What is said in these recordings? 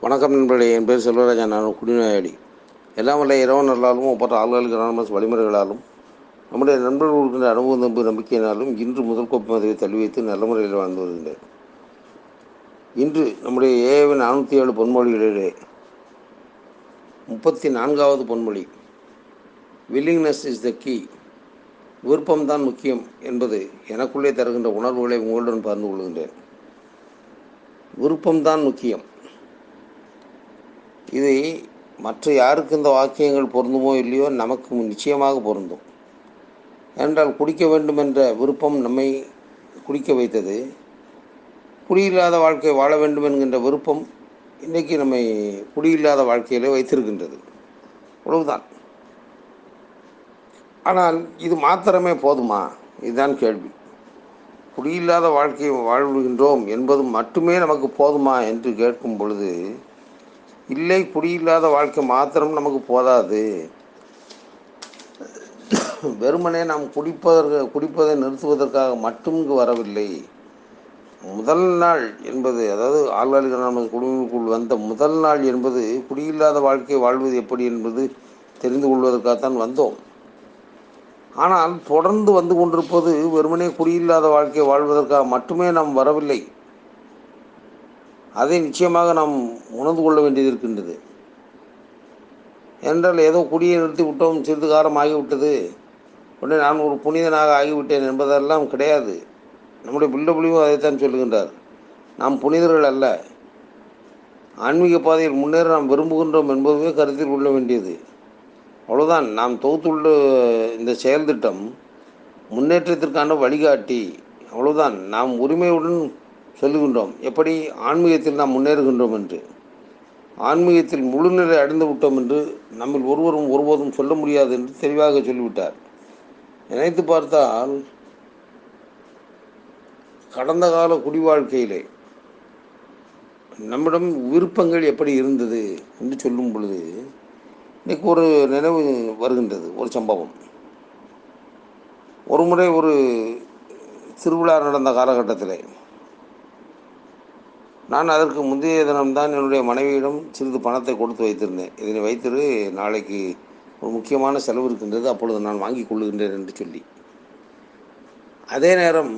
வணக்கம் நண்பர்களே என் பேர் செல்வராஜன் நான் குடிநோயாளி. எல்லாம் வல்ல இரவு நல்லாலும் ஒப்பற்ற ஆள்களுக்கு அனானமஸ் வழிமுறைகளாலும் நம்முடைய நண்பர்கள் கொடுக்கின்ற அனுபவம் நம்பு நம்பிக்கையினாலும் இன்று முதல் கோப்பை மதுவை தள்ளி வைத்து நல்ல முறையில் வாழ்ந்து வருகின்றேன். இன்று நம்முடைய ஏவின் நானூற்றி ஏழு பொன்மொழிகளிலே முப்பத்தி நான்காவது பொன்மொழி வில்லிங்னஸ் இஸ் த கீ விருப்பம்தான் முக்கியம் என்பது எனக்குள்ளே தருகின்ற உணர்வுகளை உங்களுடன் பகிர்ந்து கொள்கின்றேன். விருப்பம்தான் முக்கியம். இதை மற்ற யாருக்கு இந்த வாக்கியங்கள் பொருந்துமோ இல்லையோ நமக்கு நிச்சயமாக பொருந்தும். ஏனென்றால் குடிக்க வேண்டும் என்ற விருப்பம் நம்மை குடிக்க வைத்தது. குடியில்லாத வாழ்க்கை வாழ வேண்டும் என்கின்ற விருப்பம் இன்றைக்கு நம்மை குடியில்லாத வாழ்க்கையிலே வைத்திருக்கின்றது. அவ்வளவுதான். ஆனால் இது மாத்திரமே போதுமா? இதுதான் கேள்வி. குடியில்லாத வாழ்க்கையை வாழ்கின்றோம் என்பது மட்டுமே நமக்கு போதுமா என்று கேட்கும் பொழுது இல்லை குடியில்லாத வாழ்க்கை மாத்திரம் நமக்கு போதாது. வெறுமனே நாம் குடிப்பதற்கு குடிப்பதை நிறுத்துவதற்காக மட்டும் இங்கு வரவில்லை. முதல் நாள் என்பது அதாவது ஆள்வாளிகள் நமது குடும்பத்துக்குள் வந்த முதல் நாள் என்பது குடியில்லாத வாழ்க்கை வாழ்வது எப்படி என்பது தெரிந்து கொள்வதற்காகத்தான் வந்தோம். ஆனால் தொடர்ந்து வந்து கொண்டிருப்பது வெறுமனே குடியில்லாத வாழ்க்கை வாழ்வதற்காக மட்டுமே நாம் வரவில்லை. அதை நிச்சயமாக நாம் உணர்ந்து கொள்ள வேண்டியது இருக்கின்றது. என்றால் ஏதோ குடியை நிறுத்தி விட்டோம் சிறிது காலம் ஆகிவிட்டது. உடனே நான் ஒரு புனிதனாக ஆகிவிட்டேன் என்பதெல்லாம் கிடையாது. நம்முடைய பில்லபுலியும் அதைத்தான் சொல்லுகின்றார். நாம் புனிதர்கள் அல்ல. ஆன்மீக பாதையில் முன்னேற நாம் விரும்புகின்றோம் என்பதுவே கருத்தில் கொள்ள வேண்டியது. அவ்வளோதான் நாம் தொகுத்துள்ள இந்த செயல் திட்டம் முன்னேற்றத்திற்கான வழிகாட்டி. அவ்வளோதான் நாம் உரிமையுடன் சொல்லுகின்றோம். எப்படி ஆன்மீகத்தில் நாம் முன்னேறுகின்றோம் என்று. ஆன்மீகத்தில் முழுநிலை அடைந்து விட்டோம் என்று நம்மில் ஒருவரும் ஒருபோதும் சொல்ல முடியாது என்று தெளிவாக சொல்லிவிட்டார். நினைத்து பார்த்தால் கடந்த கால குடி வாழ்க்கையிலே நம்மிடம் விருப்பங்கள் எப்படி இருந்தது என்று சொல்லும் பொழுது இன்னைக்கு ஒரு நினைவு வருகின்றது ஒரு சம்பவம். ஒரு முறை ஒரு திருவிழா நடந்த காலகட்டத்தில் நான் அதற்கு முந்தைய தினம்தான் என்னுடைய மனைவியிடம் சிறிது பணத்தை கொடுத்து வைத்திருந்தேன். இதனை வைத்திரு நாளைக்கு ஒரு முக்கியமான செலவு இருக்கின்றது அப்பொழுது நான் வாங்கி கொள்ளுகின்றேன் என்று சொல்லி. அதே நேரம்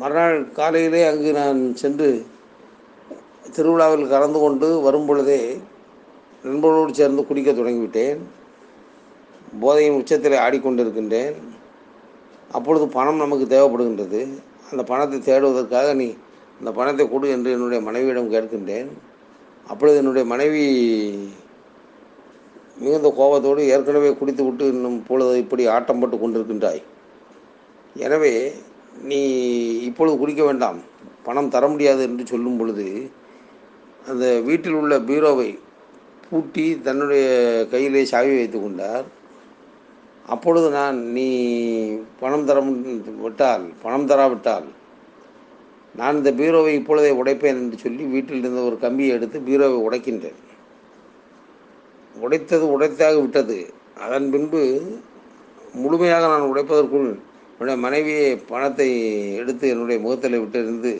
மறுநாள் காலையிலே அங்கு நான் சென்று திருவிழாவில் கலந்து கொண்டு வரும் பொழுதே நண்பர்களோடு சேர்ந்து குடிக்க தொடங்கிவிட்டேன். போதையின் உச்சத்தில் ஆடிக்கொண்டிருக்கின்றேன். அப்பொழுது பணம் நமக்கு தேவைப்படுகின்றது. அந்த பணத்தை தேடுவதற்காக நீ அந்த பணத்தை கொடு என்று என்னுடைய மனைவியிடம் கேட்கின்றேன். அப்பொழுது என்னுடைய மனைவி மிகுந்த கோபத்தோடு ஏற்கனவே குடித்து விட்டு இன்னும் பொழுது இப்படி ஆட்டம் போட்டு கொண்டிருக்கின்றாய். எனவே நீ இப்பொழுது குடிக்க வேண்டாம். பணம் தர முடியாது என்று சொல்லும் பொழுது அந்த வீட்டில் உள்ள பீரோவை பூட்டி தன்னுடைய கையிலே சாவி வைத்து கொண்டார். அப்பொழுது நான் நீ பணம் தர விட்டால் பணம் தராவிட்டால் நான் இந்த பீரோவை இப்பொழுதே உடைப்பேன் என்று சொல்லி வீட்டில் இருந்த ஒரு கம்பியை எடுத்து பீரோவை உடைக்கின்றேன். உடைத்தது உடைத்தாக விட்டது. அதன் பின்பு முழுமையாக நான் உடைப்பதற்குள் என்னுடைய மனைவியை பணத்தை எடுத்து என்னுடைய முகத்தில் விட்டிருந்து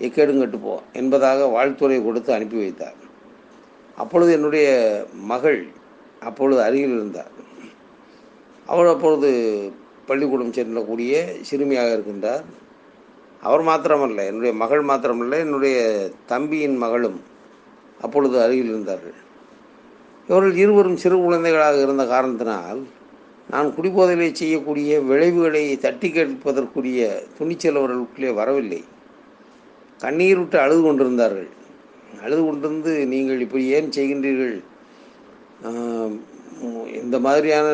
எக்கேடுங்கட்டு போ என்பதாக வாழ்த்துறை கொடுத்து அனுப்பி வைத்தார். அப்பொழுது என்னுடைய மகள் அப்பொழுது அருகில் இருந்தார். அவள் அப்பொழுது பள்ளிக்கூடம் செல்லக்கூடிய சிறுமியாக இருக்கின்றார். அவர் மாத்திரமல்ல என்னுடைய மகள் மாத்திரமல்ல என்னுடைய தம்பியின் மகளும் அப்பொழுது அருகில் இருந்தார்கள். இவர்கள் இருவரும் சிறு குழந்தைகளாக இருந்த காரணத்தினால் நான் குடிபோதலை செய்யக்கூடிய விளைவுகளை தட்டி கேட்பதற்குரிய துணிச்சல் அவர்களுக்குள்ளே வரவில்லை. கண்ணீர் விட்டு அழுது கொண்டிருந்தார்கள். அழுது கொண்டிருந்து நீங்கள் இப்படி ஏன் செய்கின்றீர்கள்? இந்த மாதிரியான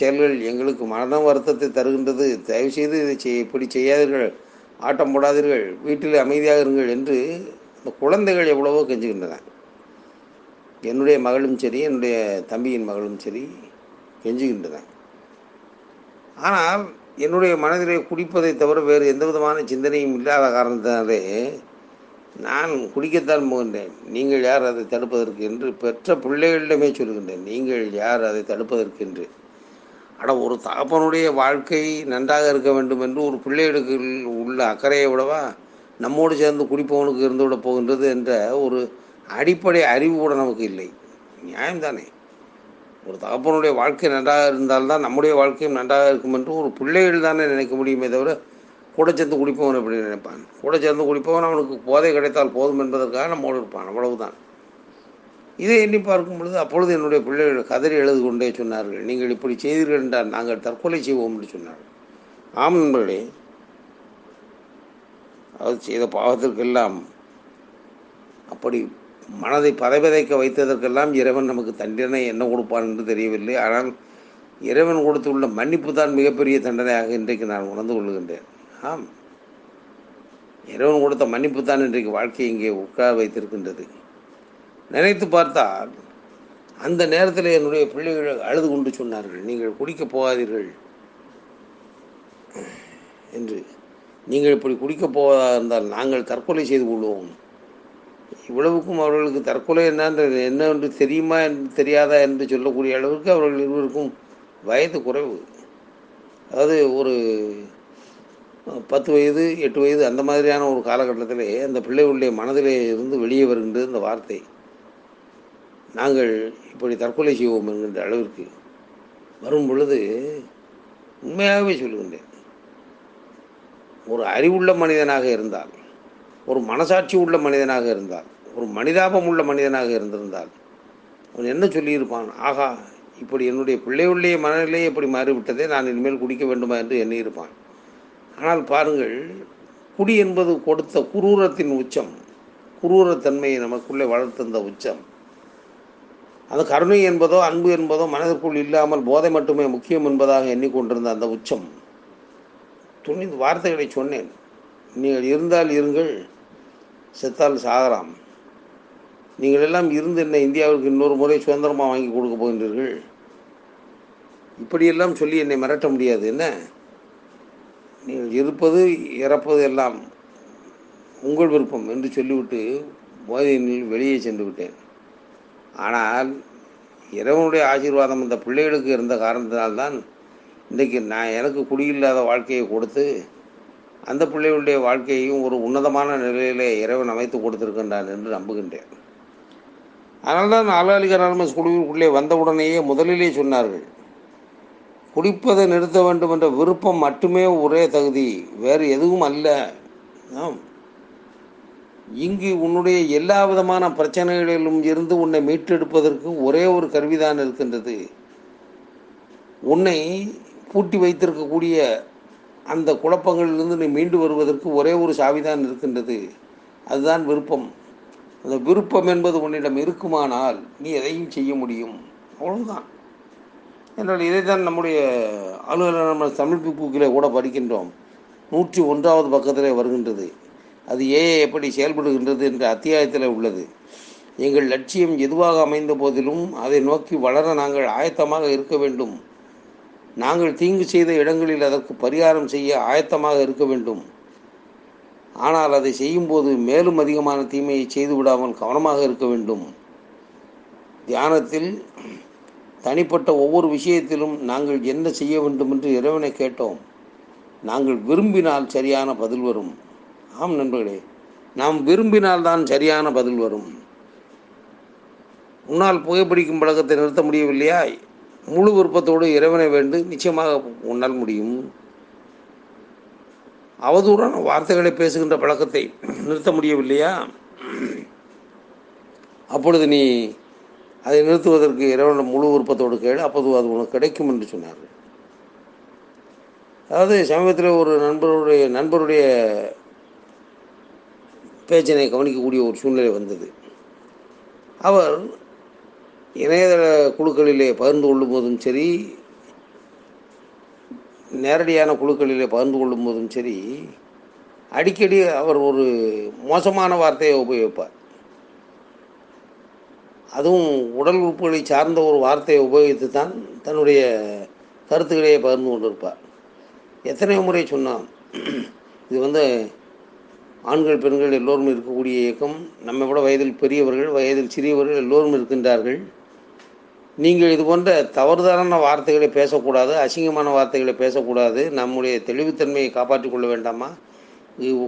செயல்கள் எங்களுக்கு மன வருத்தத்தை தருகின்றது. தயவுசெய்து இதை செய் இப்படி செய்யாதீர்கள். ஆட்டம் போடாதீர்கள் வீட்டில் அமைதியாக இருங்கள் என்று இந்த குழந்தைகள் எவ்வளவோ கெஞ்சுகின்றன. என்னுடைய மகளும் சரி என்னுடைய தம்பியின் மகளும் சரி கெஞ்சுகின்றன. ஆனால் என்னுடைய மனதிலே குடிப்பதை தவிர வேறு எந்த விதமான சிந்தனையும் இல்லாத காரணத்தினாலே நான் குடிக்கத்தான் போகின்றேன். நீங்கள் யார் அதை தடுப்பதற்கு என்று பெற்ற பிள்ளைகளிடமே சொல்கின்றேன். நீங்கள் யார் அதை தடுப்பதற்கு என்று. ஆனால் ஒரு தகப்பனுடைய வாழ்க்கை நன்றாக இருக்க வேண்டும் என்று ஒரு பிள்ளைகளுக்கு உள்ள அக்கறையை விடவா நம்மோடு சேர்ந்து குடிப்பவனுக்கு இருந்து விட போகின்றது என்ற ஒரு அடிப்படை அறிவு கூட நமக்கு இல்லை. நியாயம்தானே? ஒரு தகப்பனுடைய வாழ்க்கை நன்றாக இருந்தால்தான் நம்முடைய வாழ்க்கையும் நன்றாக இருக்கும் என்று ஒரு பிள்ளைகள் தானே நினைக்க முடியுமே தவிர கூட சேர்ந்து குடிப்பவன் எப்படி நினைப்பான்? கூட சேர்ந்து குடிப்பவன் அவனுக்கு போதை கிடைத்தால் போதும் என்பதற்காக நம்மோடு இருப்பான். அவ்வளவுதான். இதை எண்ணி பார்க்கும் பொழுது அப்பொழுது என்னுடைய பிள்ளைகள் கதறி எழுது கொண்டே சொன்னார்கள். நீங்கள் இப்படி செய்தீர்கள் என்றால் நாங்கள் தற்கொலை செய்வோம் என்று சொன்னார்கள். ஆம் நண்பர்களே அது செய்த பாவத்திற்கெல்லாம் அப்படி மனதை பதைபதைக்க வைத்ததற்கெல்லாம் இறைவன் நமக்கு தண்டனை என்ன கொடுப்பான் என்று தெரியவில்லை. ஆனால் இறைவன் கொடுத்துள்ள மன்னிப்பு தான் மிகப்பெரிய தண்டனையாக இன்றைக்கு நான் உணர்ந்து கொள்கின்றேன். ஆம். இறைவன் கொடுத்த மன்னிப்பு தான் இன்றைக்கு வாழ்க்கையை இங்கே உட்கார வைத்திருக்கின்றது. நினைத்து பார்த்தால் அந்த நேரத்தில் என்னுடைய பிள்ளைகள் அழுது கொண்டு சொன்னார்கள் நீங்கள் குடிக்கப் போகாதீர்கள். என்று. நீங்கள் இப்படி குடிக்கப் போவதாக இருந்தால் நாங்கள் தற்கொலை செய்து கொள்வோம். இவ்வளவுக்கும் அவர்களுக்கு தற்கொலை என்னன்ற என்னவென்று தெரியுமா என்று தெரியாதா என்று சொல்லக்கூடிய அளவுக்கு அவர்கள் இருவருக்கும் வயது குறைவு. அதாவது ஒரு பத்து வயது எட்டு வயது அந்த மாதிரியான ஒரு காலகட்டத்திலே அந்த பிள்ளைகளுடைய மனதிலே இருந்து வெளியே வருகின்றது இந்த வார்த்தை. நாங்கள் இப்படி தற்கொலை செய்வோம் என்கின்ற அளவிற்கு வரும் பொழுது உண்மையாகவே சொல்லுகின்றேன். ஒரு அறிவுள்ள மனிதனாக இருந்தால் ஒரு மனசாட்சி உள்ள மனிதனாக இருந்தால் ஒரு மனிதாபம் உள்ள மனிதனாக இருந்திருந்தால் அவன் என்ன சொல்லியிருப்பான்? ஆகா இப்படி என்னுடைய பிள்ளையுடைய மனநிலையை இப்படி மாறிவிட்டதே நான் இனிமேல் குடிக்க வேண்டுமா என்று எண்ணியிருப்பான். ஆனால் பாருங்கள் குடி என்பது கொடுத்த குரூரத்தின் உச்சம் குரூரத்தன்மையை நமக்குள்ளே வளர்த்திருந்த உச்சம். அந்த கருணை என்பதோ அன்பு என்பதோ மனதிற்குள் இல்லாமல் போதை மட்டுமே முக்கியம் என்பதாக எண்ணிக்கொண்டிருந்த அந்த உச்சம். துணிந்து வார்த்தைகளை சொன்னேன். நீங்கள் இருந்தால் இருங்கள் செத்தால் சாகலாம். நீங்கள் எல்லாம் இருந்து என்ன இந்தியாவிற்கு இன்னொரு முறை சுதந்திரமாக வாங்கி கொடுக்க போகின்றீர்கள். இப்படியெல்லாம் சொல்லி என்னை மிரட்ட முடியாது. என்ன? நீங்கள் இருப்பது இறப்பது எல்லாம் உங்கள் விருப்பம் என்று சொல்லிவிட்டு போதையினில் வெளியே சென்று விட்டேன். ஆனால் இறைவனுடைய ஆசீர்வாதம் இந்த பிள்ளைகளுக்கு இருந்த காரணத்தினால்தான் இன்றைக்கு நான் எனக்கு குடியில்லாத வாழ்க்கையை கொடுத்து அந்த பிள்ளைகளுடைய வாழ்க்கையையும் ஒரு உன்னதமான நிலையிலே இறைவன் அமைத்து கொடுத்துருக்கின்றான் என்று நம்புகின்றேன். அதனால்தான் ஆளாளிக அனானமஸ் குழுவிற்குள்ளே வந்தவுடனேயே முதலிலே சொன்னார்கள் குடிப்பதை நிறுத்த வேண்டும் என்ற விருப்பம் மட்டுமே ஒரே தகுதி வேறு எதுவும் அல்ல. ஆம். இங்கு உன்னுடைய எல்லா விதமான பிரச்சனைகளிலும் இருந்து உன்னை மீட்டெடுப்பதற்கு ஒரே ஒரு கருவிதான் இருக்கின்றது. உன்னை பூட்டி வைத்திருக்கக்கூடிய அந்த குழப்பங்களிலிருந்து நீ மீண்டு வருவதற்கு ஒரே ஒரு சாவிதான் இருக்கின்றது. அதுதான் விருப்பம். அந்த விருப்பம் என்பது உன்னிடம் இருக்குமானால் நீ எதையும் செய்ய முடியும். அவ்வளவுதான். என்றால் இதைத்தான் நம்முடைய அலுவலர் நம்ம தமிழ் பூக்கிலே கூட படிக்கின்றோம். நூற்றி ஒன்றாவது பக்கத்திலே வருகின்றது. அது ஏ எப்படி செயல்படுகின்றது என்ற அத்தியாயத்தில் உள்ளது. எங்கள் லட்சியம் எதுவாக அமைந்த போதிலும் அதை நோக்கி வளர நாங்கள் ஆயத்தமாக இருக்க வேண்டும். நாங்கள் தீங்கு செய்த இடங்களில் அதற்கு பரிகாரம் செய்ய ஆயத்தமாக இருக்க வேண்டும். ஆனால் அதை செய்யும்போது மேலும் அதிகமான தீமையை செய்து விடாமல் கவனமாக இருக்க வேண்டும். தியானத்தில் தனிப்பட்ட ஒவ்வொரு விஷயத்திலும் நாங்கள் என்ன செய்ய வேண்டும் என்று இறைவனை கேட்டோம். நாங்கள் விரும்பினால் சரியான பதில் வரும். ஆம் நண்பர்களே நாம் விரும்பினால் தான் சரியான பதில் வரும். உன்னால் புகைப்பிடிக்கும் பழக்கத்தை நிறுத்த முடியவில்லையா முழு விருப்பத்தோடு இறைவனை வேண்டு நிச்சயமாக உன்னால் முடியும். அவதூறான வார்த்தைகளை பேசுகின்ற பழக்கத்தை நிறுத்த முடியவில்லையா? அப்பொழுது நீ அதை நிறுத்துவதற்கு இறைவன் முழு விருப்பத்தோடு கேடு அப்போது அது உனக்கு கிடைக்கும் என்று சொன்னார்கள். அதாவது சமீபத்தில் ஒரு நண்பருடைய நண்பருடைய பேச்சினை கவனிக்கக்கூடிய ஒரு சூழ்நிலை வந்தது. அவர் இணையதள குழுக்களிலே பகிர்ந்து கொள்ளும் போதும் சரி நேரடியான குழுக்களிலே பகிர்ந்து கொள்ளும் போதும் சரி அடிக்கடி அவர் ஒரு மோசமான வார்த்தையை உபயோகிப்பார். அதுவும் உடல் உறுப்புகளை சார்ந்த ஒரு வார்த்தையை உபயோகித்து தான் தன்னுடைய கருத்துக்களையே பகிர்ந்து கொண்டிருப்பார். எத்தனை முறை சொன்னான். இது வந்து ஆண்கள் பெண்கள் எல்லோரும் இருக்கக்கூடிய இயக்கம் நம்மை விட வயதில் பெரியவர்கள் வயதில் சிறியவர்கள் எல்லோரும் இருக்கின்றார்கள். நீங்கள் இது போன்ற தவறுதலான வார்த்தைகளை பேசக்கூடாது அசிங்கமான வார்த்தைகளை பேசக்கூடாது. நம்முடைய தெளிவுத்தன்மையை காப்பாற்றிக் கொள்ள வேண்டாமா?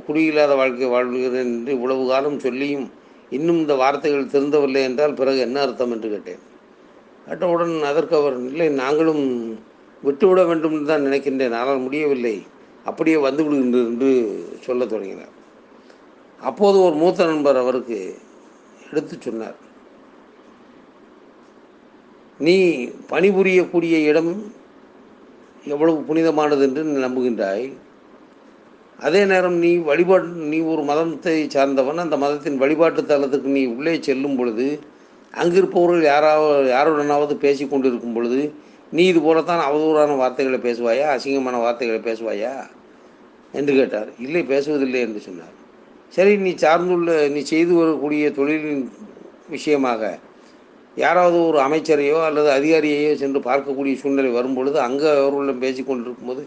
குடியில்லாத வாழ்க்கை வாழ்கிறேன் என்று இவ்வளவு காலம் சொல்லியும் இன்னும் இந்த வார்த்தைகள் திருந்தவில்லை என்றால் பிறகு என்ன அர்த்தம் என்று கேட்டேன். கேட்டவுடன் அதற்கு அவர் இல்லை நாங்களும் விட்டுவிட வேண்டும் என்று தான் நினைக்கின்றேன். ஆனால் முடியவில்லை. அப்படியே வந்து விடுகின்றது என்று சொல்லத் தொடங்கினார். அப்போது ஒரு மூத்த நண்பர் அவருக்கு எடுத்து சொன்னார். நீ பணிபுரியக்கூடிய இடம் எவ்வளவு புனிதமானது என்று நீ நம்புகின்றாய். அதே நேரம் நீ வழிபாடு நீ ஒரு மதத்தை சார்ந்தவன். அந்த மதத்தின் வழிபாட்டு தலத்துக்கு நீ உள்ளே செல்லும் பொழுது அங்கிருப்பவர்கள் யாராவது யாருடனாவது பேசி கொண்டிருக்கும் பொழுது நீ இது போலத்தான் அவதூறான வார்த்தைகளை பேசுவாயா? அசிங்கமான வார்த்தைகளை பேசுவாயா? என்று கேட்டார். இல்லை பேசுவதில்லை என்று சொன்னார். சரி நீ சார்ந்துள்ள நீ செய்து வரக்கூடிய தொழிலின் விஷயமாக யாராவது ஒரு அமைச்சரையோ அல்லது அதிகாரியையோ சென்று பார்க்கக்கூடிய சூழ்நிலை வரும்பொழுது அங்கே அவர்களிடம் பேசி கொண்டிருக்கும்போது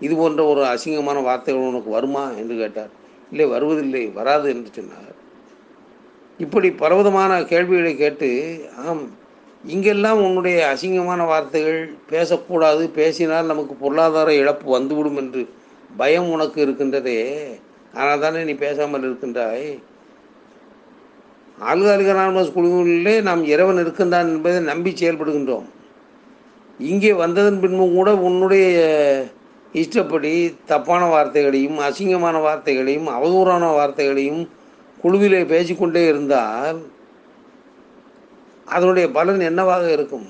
இது போன்ற ஒரு அசிங்கமான வார்த்தைகள் உனக்கு வருமா என்று கேட்டார். இல்லை வருவதில்லை வராது என்று சொன்னார். இப்படி பலவிதமான கேள்விகளை கேட்டு ஆம் இங்கெல்லாம் உன்னுடைய அசிங்கமான வார்த்தைகள் பேசக்கூடாது பேசினால் நமக்கு பொருளாதார இழப்பு வந்துவிடும் என்று பயம் உனக்கு இருக்கின்றதே. ஆனால் தானே நீ பேசாமல் இருக்கின்றாய்? ஆல்காலிக் அனானமஸ் குழுவிலே நாம் இறைவன் இருக்கின்றான் என்பதை நம்பி செயல்படுகின்றோம். இங்கே வந்ததன் பின்பும் கூட உன்னுடைய இஷ்டப்படி தப்பான வார்த்தைகளையும் அசிங்கமான வார்த்தைகளையும் அவதூறான வார்த்தைகளையும் குழுவிலே பேசிக்கொண்டே இருந்தால் அதனுடைய பலன் என்னவாக இருக்கும்?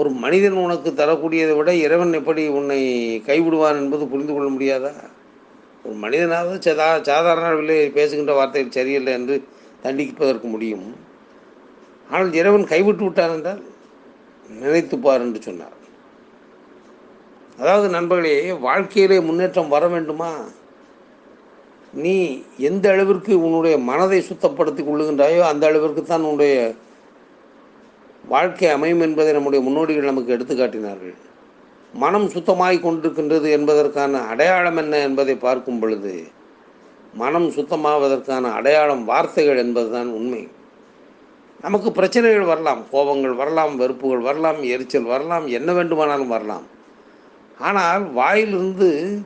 ஒரு மனிதன் உனக்கு தரக்கூடியதை விட இறைவன் எப்படி உன்னை கைவிடுவான் என்பது புரிந்து கொள்ள முடியாதா? ஒரு மனிதனாவது சதா சாதாரண அளவிலே பேசுகின்ற வார்த்தைகள் சரியில்லை என்று தண்டிப்பதற்கு முடியும். ஆனால் இறைவன் கைவிட்டு விட்டார் என்றால் நினைத்துப்பார் என்று சொன்னார். அதாவது நண்பர்களே வாழ்க்கையிலே முன்னேற்றம் வர வேண்டுமா? நீ எந்த அளவிற்கு உன்னுடைய மனதை சுத்தப்படுத்தி கொள்ளுகின்றாயோ அந்த அளவிற்கு தான் உன்னுடைய வாழ்க்கை அமையும் என்பதை நம்முடைய முன்னோடிகள் நமக்கு எடுத்து காட்டினார்கள். மனம் சுத்தமாய் கொண்டிருக்கின்றது என்பதற்கான அடையாளம் என்ன என்பதை பார்க்கும் பொழுது மனம் சுத்தமாவதற்கான அடையாளம் வார்த்தைகள் என்பதுதான் உண்மை. நமக்கு பிரச்சனைகள் வரலாம் கோபங்கள் வரலாம் வெறுப்புகள் வரலாம் எரிச்சல் வரலாம் என்ன வேண்டுமானாலும் வரலாம். ஆனால் வாயிலிருந்து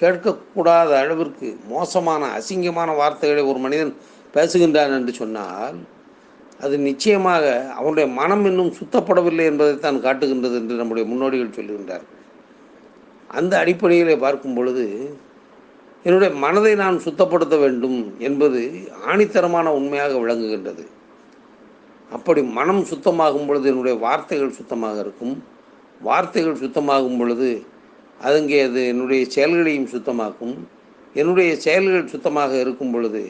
கேட்கக்கூடாத அளவிற்கு மோசமான அசிங்கமான வார்த்தைகளை ஒரு மனிதன் பேசுகின்றான் என்று சொன்னால் அது நிச்சயமாக அவனுடைய மனம் இன்னும் சுத்தப்படவில்லை என்பதைத்தான் காட்டுகின்றது என்று நம்முடைய முன்னோடிகள் சொல்லுகின்றார் அந்த அடிப்படையிலே பார்க்கும் பொழுது என்னுடைய மனதை நான் சுத்தப்படுத்த வேண்டும் என்பது ஆணித்தரமான உண்மையாக விளங்குகின்றது. அப்படி மனம் சுத்தமாகும் பொழுது என்னுடைய வார்த்தைகள் சுத்தமாக இருக்கும். வார்த்தைகள் சுத்தமாகும் பொழுது அதுங்கே அது என்னுடைய செயல்களையும் சுத்தமாக்கும். என்னுடைய செயல்கள் சுத்தமாக இருக்கும் பொழுது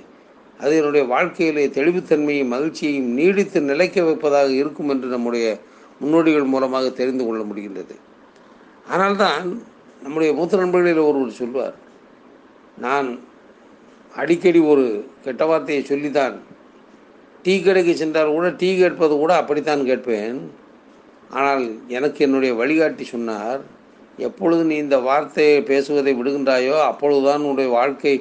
அது என்னுடைய வாழ்க்கையிலே தெளிவுத்தன்மையும் மகிழ்ச்சியையும் நீடித்து நிலைக்க வைப்பதாக இருக்கும் என்று நம்முடைய முன்னோடிகள் மூலமாக தெரிந்து கொள்ள முடிகின்றது. ஆனால்தான் நம்முடைய மூத்த நண்பர்களில் ஒருவர் சொல்வார் நான் அடிக்கடி ஒரு கெட்ட வார்த்தையை சொல்லித்தான் டீ கடைக்கு சென்றால் கூட டீ கேட்பது கூட அப்படித்தான் கேட்பேன். ஆனால் எனக்கு என்னுடைய வழிகாட்டி சொன்னார் எப்பொழுது நீ இந்த வார்த்தையை பேசுவதை விடுகின்றாயோ அப்பொழுதுதான் உன்னுடைய வாழ்க்கை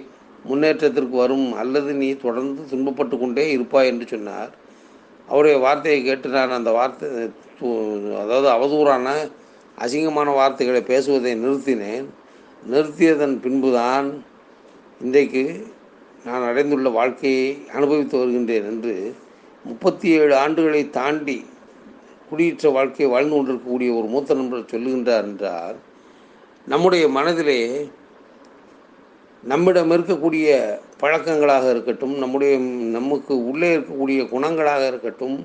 முன்னேற்றத்திற்கு வரும் அல்லது நீ தொடர்ந்து துன்பப்பட்டு கொண்டே இருப்பாய் என்று சொன்னார். அவருடைய வார்த்தையை கேட்டு நான் அந்த வார்த்தை அதாவது அவதூறான அசிங்கமான வார்த்தைகளை பேசுவதை நிறுத்தினேன். நிறுத்தியதன் பின்புதான் இன்றைக்கு நான் அடைந்துள்ள வாழ்க்கையை அனுபவித்து வருகின்றேன் என்று முப்பத்தி ஏழு ஆண்டுகளை தாண்டி குடியேற்ற வாழ்க்கையை வாழ்ந்து கொண்டிருக்கக்கூடிய ஒரு மூத்த நண்பர் சொல்லுகின்றார் என்றால் நம்முடைய மனதிலே நம்மிடம் இருக்கக்கூடிய பழக்கங்களாக இருக்கட்டும் நம்முடைய நமக்கு உள்ளே இருக்கக்கூடிய குணங்களாக இருக்கட்டும்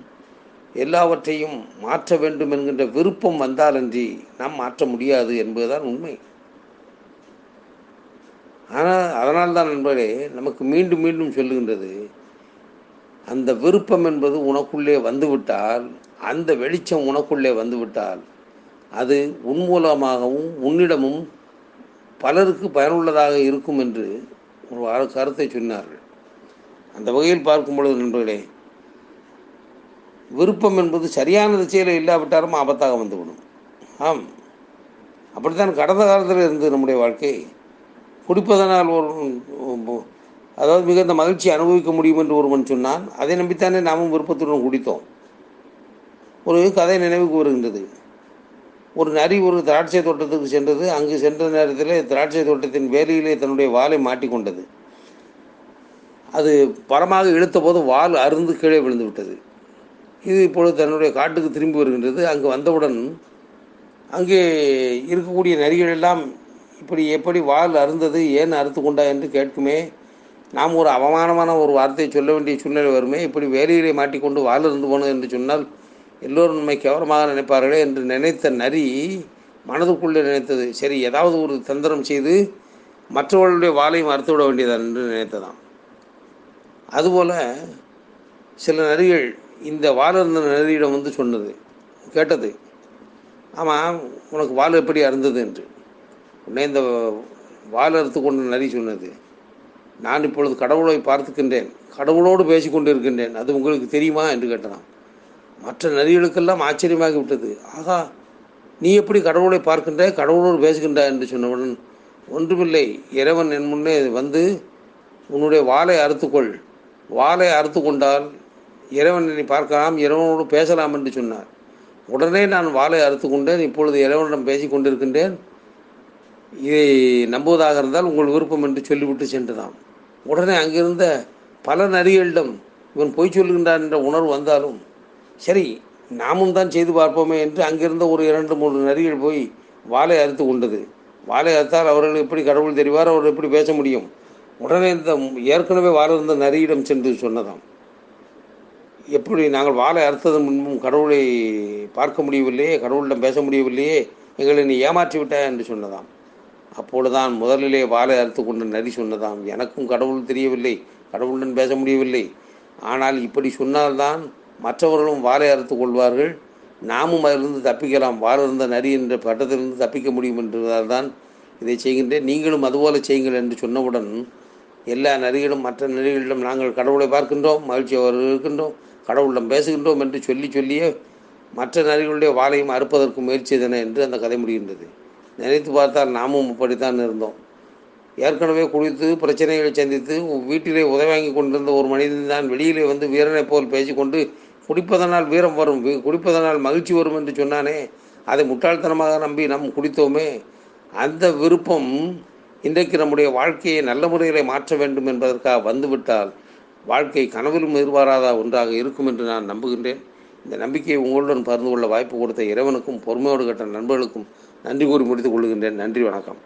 எல்லாவற்றையும் மாற்ற வேண்டும் என்கின்ற விருப்பம் வந்தாலன்றி நாம் மாற்ற முடியாது என்பதுதான் உண்மை. ஆனால் அதனால்தான் நண்பரே நமக்கு மீண்டும் மீண்டும் சொல்லுகின்றது அந்த விருப்பம் என்பது உனக்குள்ளே வந்துவிட்டால் அந்த வெளிச்சம் உனக்குள்ளே வந்துவிட்டால் அது உன் மூலமாகவும் உன்னிடமும் பலருக்கு பயனுள்ளதாக இருக்கும் என்று ஒரு கருத்தை சொன்னார்கள். அந்த வகையில் பார்க்கும் பொழுது நண்பர்களே விருப்பம் என்பது சரியான திசையில் இல்லாவிட்டாலும் ஆபத்தாக வந்துவிடும். ஆம். அப்படித்தான் கடந்த காலத்தில் இருந்து நம்முடைய வாழ்க்கை. குடிப்பதனால் ஒரு அதாவது மிகுந்த மகிழ்ச்சி அனுபவிக்க முடியும் என்று ஒருவன் சொன்னான். அதை நம்பித்தானே நாமும் விருப்பத்துடன் குடித்தோம். ஒரு கதை நினைவுக்கு வருகின்றது. ஒரு நரி ஒரு திராட்சை தோட்டத்துக்கு சென்றது. அங்கு சென்ற நேரத்தில் திராட்சை தோட்டத்தின் வேலையிலே தன்னுடைய வாலை மாட்டிக்கொண்டது. அது பரமாக இழுத்தபோது வால் அருந்து கீழே விழுந்து விட்டது. இது இப்பொழுது தன்னுடைய காட்டுக்கு திரும்பி வருகின்றது. அங்கு வந்தவுடன் அங்கே இருக்கக்கூடிய நரிகள் எல்லாம் இப்படி எப்படி வால் அருந்தது ஏன் அறுத்து கொண்டா என்று கேட்குமே. நாம் ஒரு அவமானமான ஒரு வார்த்தையை சொல்ல வேண்டிய சூழ்நிலை வருமே. இப்படி வேலையிலே மாட்டிக்கொண்டு வால் இருந்து போனது என்று சொன்னால் எல்லோரும் நம்மை கேவலமாக நினைப்பார்களே என்று நினைத்த நரி மனதுக்குள்ளே நினைத்தது. சரி ஏதாவது ஒரு தந்திரம் செய்து மற்றவர்களுடைய வாழையும் அறுத்து விட வேண்டியதான் என்று நினைத்ததாம். அதுபோல் சில நரிகள் இந்த வால் இருந்த நரியிடம் வந்து சொன்னது கேட்டது. ஆமாம் உனக்கு வால் எப்படி அருந்தது என்று. உடனே இந்த வால் அறுத்து கொண்ட நரி சொன்னது நான் இப்பொழுது கடவுளை பார்த்துக்கின்றேன் கடவுளோடு பேசிக்கொண்டு இருக்கின்றேன் அது உங்களுக்கு தெரியுமா? என்று கேட்டதான் மற்ற நரிகளுக்கெல்லாம் ஆச்சரியமாகி விட்டது. ஆகா நீ எப்படி கடவுளை பார்க்கின்றாய் கடவுளோடு பேசுகின்றாய் என்று சொன்னவுடன் ஒன்றுமில்லை இறைவன் என் முன்னே வந்து உன்னுடைய வாளை அறுத்துக்கொள். வாளை அறுத்து கொண்டால் இறைவன் என்னை பார்க்கலாம் இறைவனோடு பேசலாம் என்று சொன்னார். உடனே நான் வாளை அறுத்து கொண்டேன் இப்பொழுது இறைவனிடம் பேசி கொண்டிருக்கின்றேன். இதை நம்புவதாக இருந்தால் உங்கள் விருப்பம் என்று சொல்லிவிட்டு சென்றுதான். உடனே அங்கிருந்த பல நரிகளிடம் இவன் பொய் சொல்கின்றான் என்ற உணர்வு வந்தாலும் சரி நாமும் தான் செய்து பார்ப்போமே என்று அங்கிருந்த ஒரு இரண்டு மூன்று நரிகள் போய் வாழை அறுத்து கொண்டது. வாழை அறுத்தால் அவர்கள் எப்படி கடவுள் தெரிவார் அவர் எப்படி பேச முடியும்? உடனே இந்த ஏற்கனவே வாழ இருந்த நரியிடம் சென்று சொன்னதாம். எப்படி நாங்கள் வாழை அறுத்ததன் முன்பும் கடவுளை பார்க்க முடியவில்லையே கடவுளிடம் பேச முடியவில்லையே எங்களை நீ ஏமாற்றி விட்டாய் என்று சொன்னதாம். அப்பொழுதுதான் முதலிலே வாழை அறுத்து கொண்ட நரி சொன்னதாம். எனக்கும் கடவுள் தெரியவில்லை கடவுளுடன் பேச முடியவில்லை. ஆனால் இப்படி சொன்னால்தான் மற்றவர்களும் வாழை அறுத்து கொள்வார்கள். நாமும் அதிலிருந்து தப்பிக்கலாம். வாழ இருந்த நரி என்ற பட்டத்திலிருந்து தப்பிக்க முடியும் என்றதால்தான் இதை செய்கின்றேன். நீங்களும் அதுபோல செய்யுங்கள் என்று சொன்னவுடன் எல்லா நரிகளும் மற்ற நரிகளிடம் நாங்கள் கடவுளை பார்க்கின்றோம் மகிழ்ச்சியாக இருக்கின்றோம் கடவுளிடம் பேசுகின்றோம் என்று சொல்லி சொல்லியே மற்ற நரிகளுடைய வாளையும் அறுப்பதற்கு முயற்சி செய்தன என்று அந்த கதை முடிகின்றது. நினைத்து பார்த்தால் நாமும் அப்படித்தான் இருந்தோம். ஏற்கனவே குளித்து பிரச்சனைகளை சந்தித்து வீட்டிலே உதவி வாங்கி கொண்டிருந்த ஒரு மனிதன் தான் வெளியிலே வந்து வீரனைப் போல் பேசிக்கொண்டு குடிப்பதனால் வீரம் வரும். குடிப்பதனால் மகிழ்ச்சி வரும் என்று சொன்னானே. அதை முட்டாள்தனமாக நம்பி நாம் குடித்தோமே. அந்த விருப்பம் இன்றைக்கு நம்முடைய வாழ்க்கையை நல்ல முறையில் மாற்ற வேண்டும் என்பதற்காக வந்துவிட்டால் வாழ்க்கை கனவிலும் எதிர்பாராத ஒன்றாக இருக்கும் என்று நான் நம்புகின்றேன். இந்த நம்பிக்கையை உங்களுடன் பகிர்ந்து கொள்ள வாய்ப்பு கொடுத்த இறைவனுக்கும் பொறுமையோடு கட்ட நண்பர்களுக்கும் நன்றி கூறி முடித்துக் கொள்கின்றேன். நன்றி வணக்கம்.